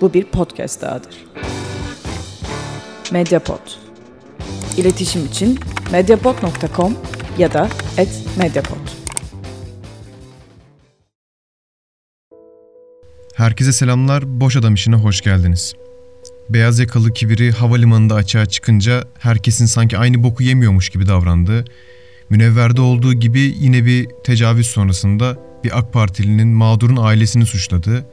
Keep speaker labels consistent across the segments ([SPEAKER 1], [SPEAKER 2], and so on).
[SPEAKER 1] bu bir podcast dahadır. Mediapod. İletişim için mediapod.com ya da @mediapod.
[SPEAKER 2] Herkese selamlar, Boş Adam işine hoş geldiniz. Beyaz yakalı kibiri havalimanında açığa çıkınca herkesin sanki aynı boku yemiyormuş gibi davrandığı, münevverde olduğu gibi yine bir tecavüz sonrasında bir AK Partilinin mağdurun ailesini suçladığı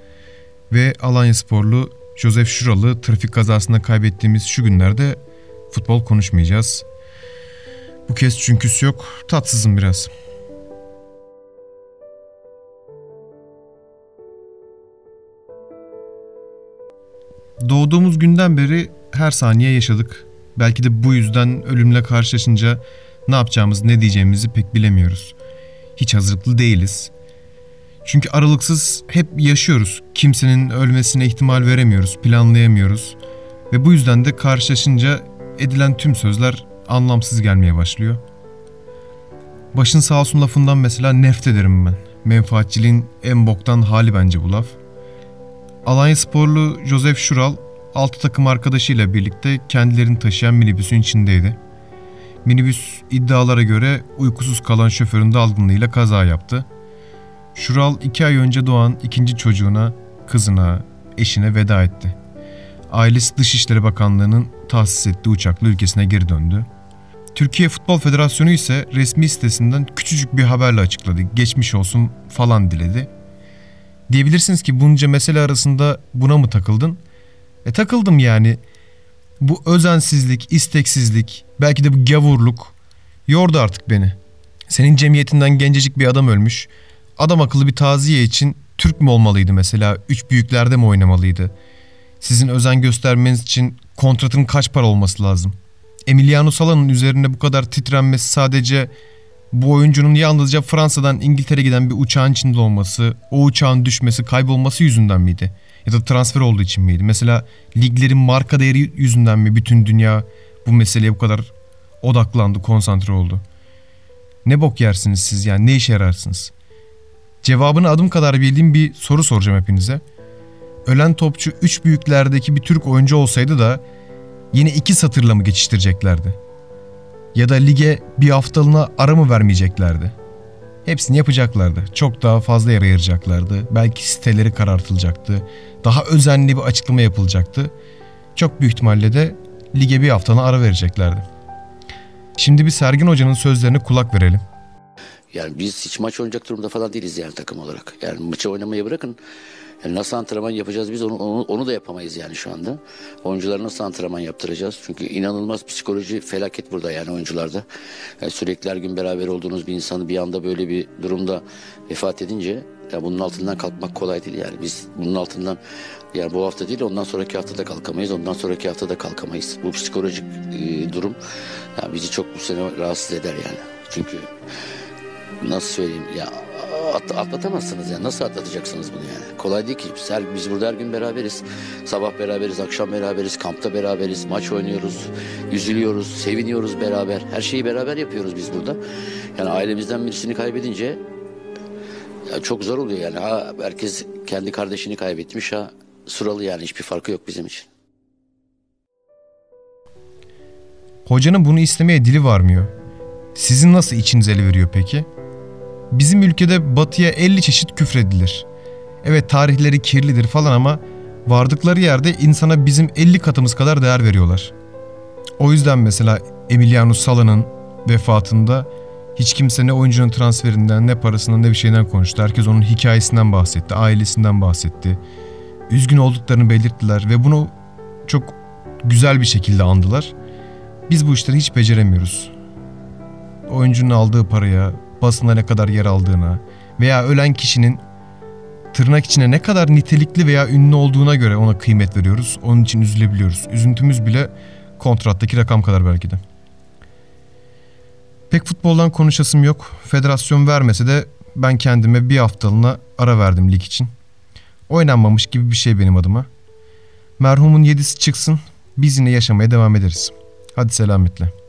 [SPEAKER 2] ve Alanya sporlu Josef Şuralı trafik kazasında kaybettiğimiz şu günlerde futbol konuşmayacağız. Bu kez çünküsü yok, tatsızım biraz. Doğduğumuz günden beri her saniye yaşadık. Belki de bu yüzden ölümle karşılaşınca ne yapacağımız, ne diyeceğimizi pek bilemiyoruz. Hiç hazırlıklı değiliz. Çünkü aralıksız hep yaşıyoruz. Kimsenin ölmesine ihtimal veremiyoruz, planlayamıyoruz. Ve bu yüzden de karşılaşınca edilen tüm sözler anlamsız gelmeye başlıyor. Başın sağ olsun lafından mesela nefret ederim ben. Menfaatçiliğin en boktan hali bence bu laf. Alanya sporlu Josef Şural 6 takım arkadaşıyla birlikte kendilerini taşıyan minibüsün içindeydi. Minibüs iddialara göre uykusuz kalan şoförün dalgınlığıyla kaza yaptı. Şural iki ay önce doğan ikinci çocuğuna, kızına, eşine veda etti. Ailesi Dışişleri Bakanlığı'nın tahsis ettiği uçakla ülkesine geri döndü. Türkiye Futbol Federasyonu ise resmi sitesinden küçücük bir haberle açıkladı. Geçmiş olsun falan diledi. Diyebilirsiniz ki bunca mesele arasında buna mı takıldın? E takıldım yani. Bu özensizlik, isteksizlik, belki de bu gavurluk yordu artık beni. Senin cemiyetinden gencecik bir adam ölmüş. Adam akıllı bir taziye için Türk mü olmalıydı mesela? Üç büyüklerde mi oynamalıydı? Sizin özen göstermeniz için kontratın kaç para olması lazım? Emiliano Sala'nın üzerinde bu kadar titrenmesi sadece bu oyuncunun yalnızca Fransa'dan İngiltere giden bir uçağın içinde olması, o uçağın düşmesi, kaybolması yüzünden miydi? Ya da transfer olduğu için miydi? Mesela liglerin marka değeri yüzünden mi bütün dünya bu meseleye bu kadar odaklandı, konsantre oldu? Ne bok yersiniz siz yani ne işe yararsınız? Cevabını adım kadar bildiğim bir soru soracağım hepinize. Ölen topçu üç büyüklerdeki bir Türk oyuncu olsaydı da yine iki satırla mı geçiştireceklerdi? Ya da lige bir haftalığına ara mı vermeyeceklerdi? Hepsini yapacaklardı. Çok daha fazla yer ayıracaklardı. Belki siteleri karartılacaktı. Daha özenli bir açıklama yapılacaktı. Çok büyük ihtimalle de lige bir haftalığına ara vereceklerdi. Şimdi bir Sergin Hoca'nın sözlerine kulak verelim.
[SPEAKER 3] Yani biz hiç maç oynayacak durumda falan değiliz yani takım olarak. Yani maçı oynamayı bırakın. Yani nasıl antrenman yapacağız biz onu, onu, onu da yapamayız yani şu anda. Oyunculara nasıl antrenman yaptıracağız? Çünkü inanılmaz psikoloji felaket burada yani oyuncularda. Yani sürekli her gün beraber olduğunuz bir insanı bir anda böyle bir durumda vefat edince ya bunun altından kalkmak kolay değil yani. Biz bunun altından yani bu hafta değil ondan sonraki hafta da kalkamayız. Ondan sonraki hafta da kalkamayız. Bu psikolojik e, durum yani bizi çok bu sene rahatsız eder yani. Çünkü nasıl söyleyeyim? Ya at, atlatamazsınız yani nasıl atlatacaksınız bunu yani? Kolay değil ki. Her, biz burada her gün beraberiz. Sabah beraberiz akşam beraberiz kampta beraberiz maç oynuyoruz üzülüyoruz seviniyoruz beraber. Her şeyi beraber yapıyoruz biz burada. Yani ailemizden birisini kaybedince ya çok zor oluyor yani. Ha herkes kendi kardeşini kaybetmiş ha suralı yani. Hiçbir farkı yok bizim için.
[SPEAKER 2] Hocanın bunu istemeye dili varmıyor. Sizin nasıl içiniz ele veriyor peki? Bizim ülkede batıya 50 çeşit küfredilir. Evet tarihleri kirlidir falan ama vardıkları yerde insana bizim 50 katımız kadar değer veriyorlar. O yüzden mesela Emiliano Sala'nın vefatında hiç kimse ne oyuncunun transferinden ne parasından ne bir şeyden konuştu. Herkes onun hikayesinden bahsetti, ailesinden bahsetti. Üzgün olduklarını belirttiler ve bunu çok güzel bir şekilde andılar. Biz bu işleri hiç beceremiyoruz. Oyuncunun aldığı paraya, basında ne kadar yer aldığına veya ölen kişinin tırnak içine ne kadar nitelikli veya ünlü olduğuna göre ona kıymet veriyoruz. Onun için üzülebiliyoruz. Üzüntümüz bile kontrattaki rakam kadar belki de. Pek futboldan konuşasım yok. Federasyon vermese de ben kendime bir haftalığına ara verdim lig için. Oynanmamış gibi bir şey benim adıma. Merhumun yedisi çıksın, biz yine yaşamaya devam ederiz. Hadi selametle.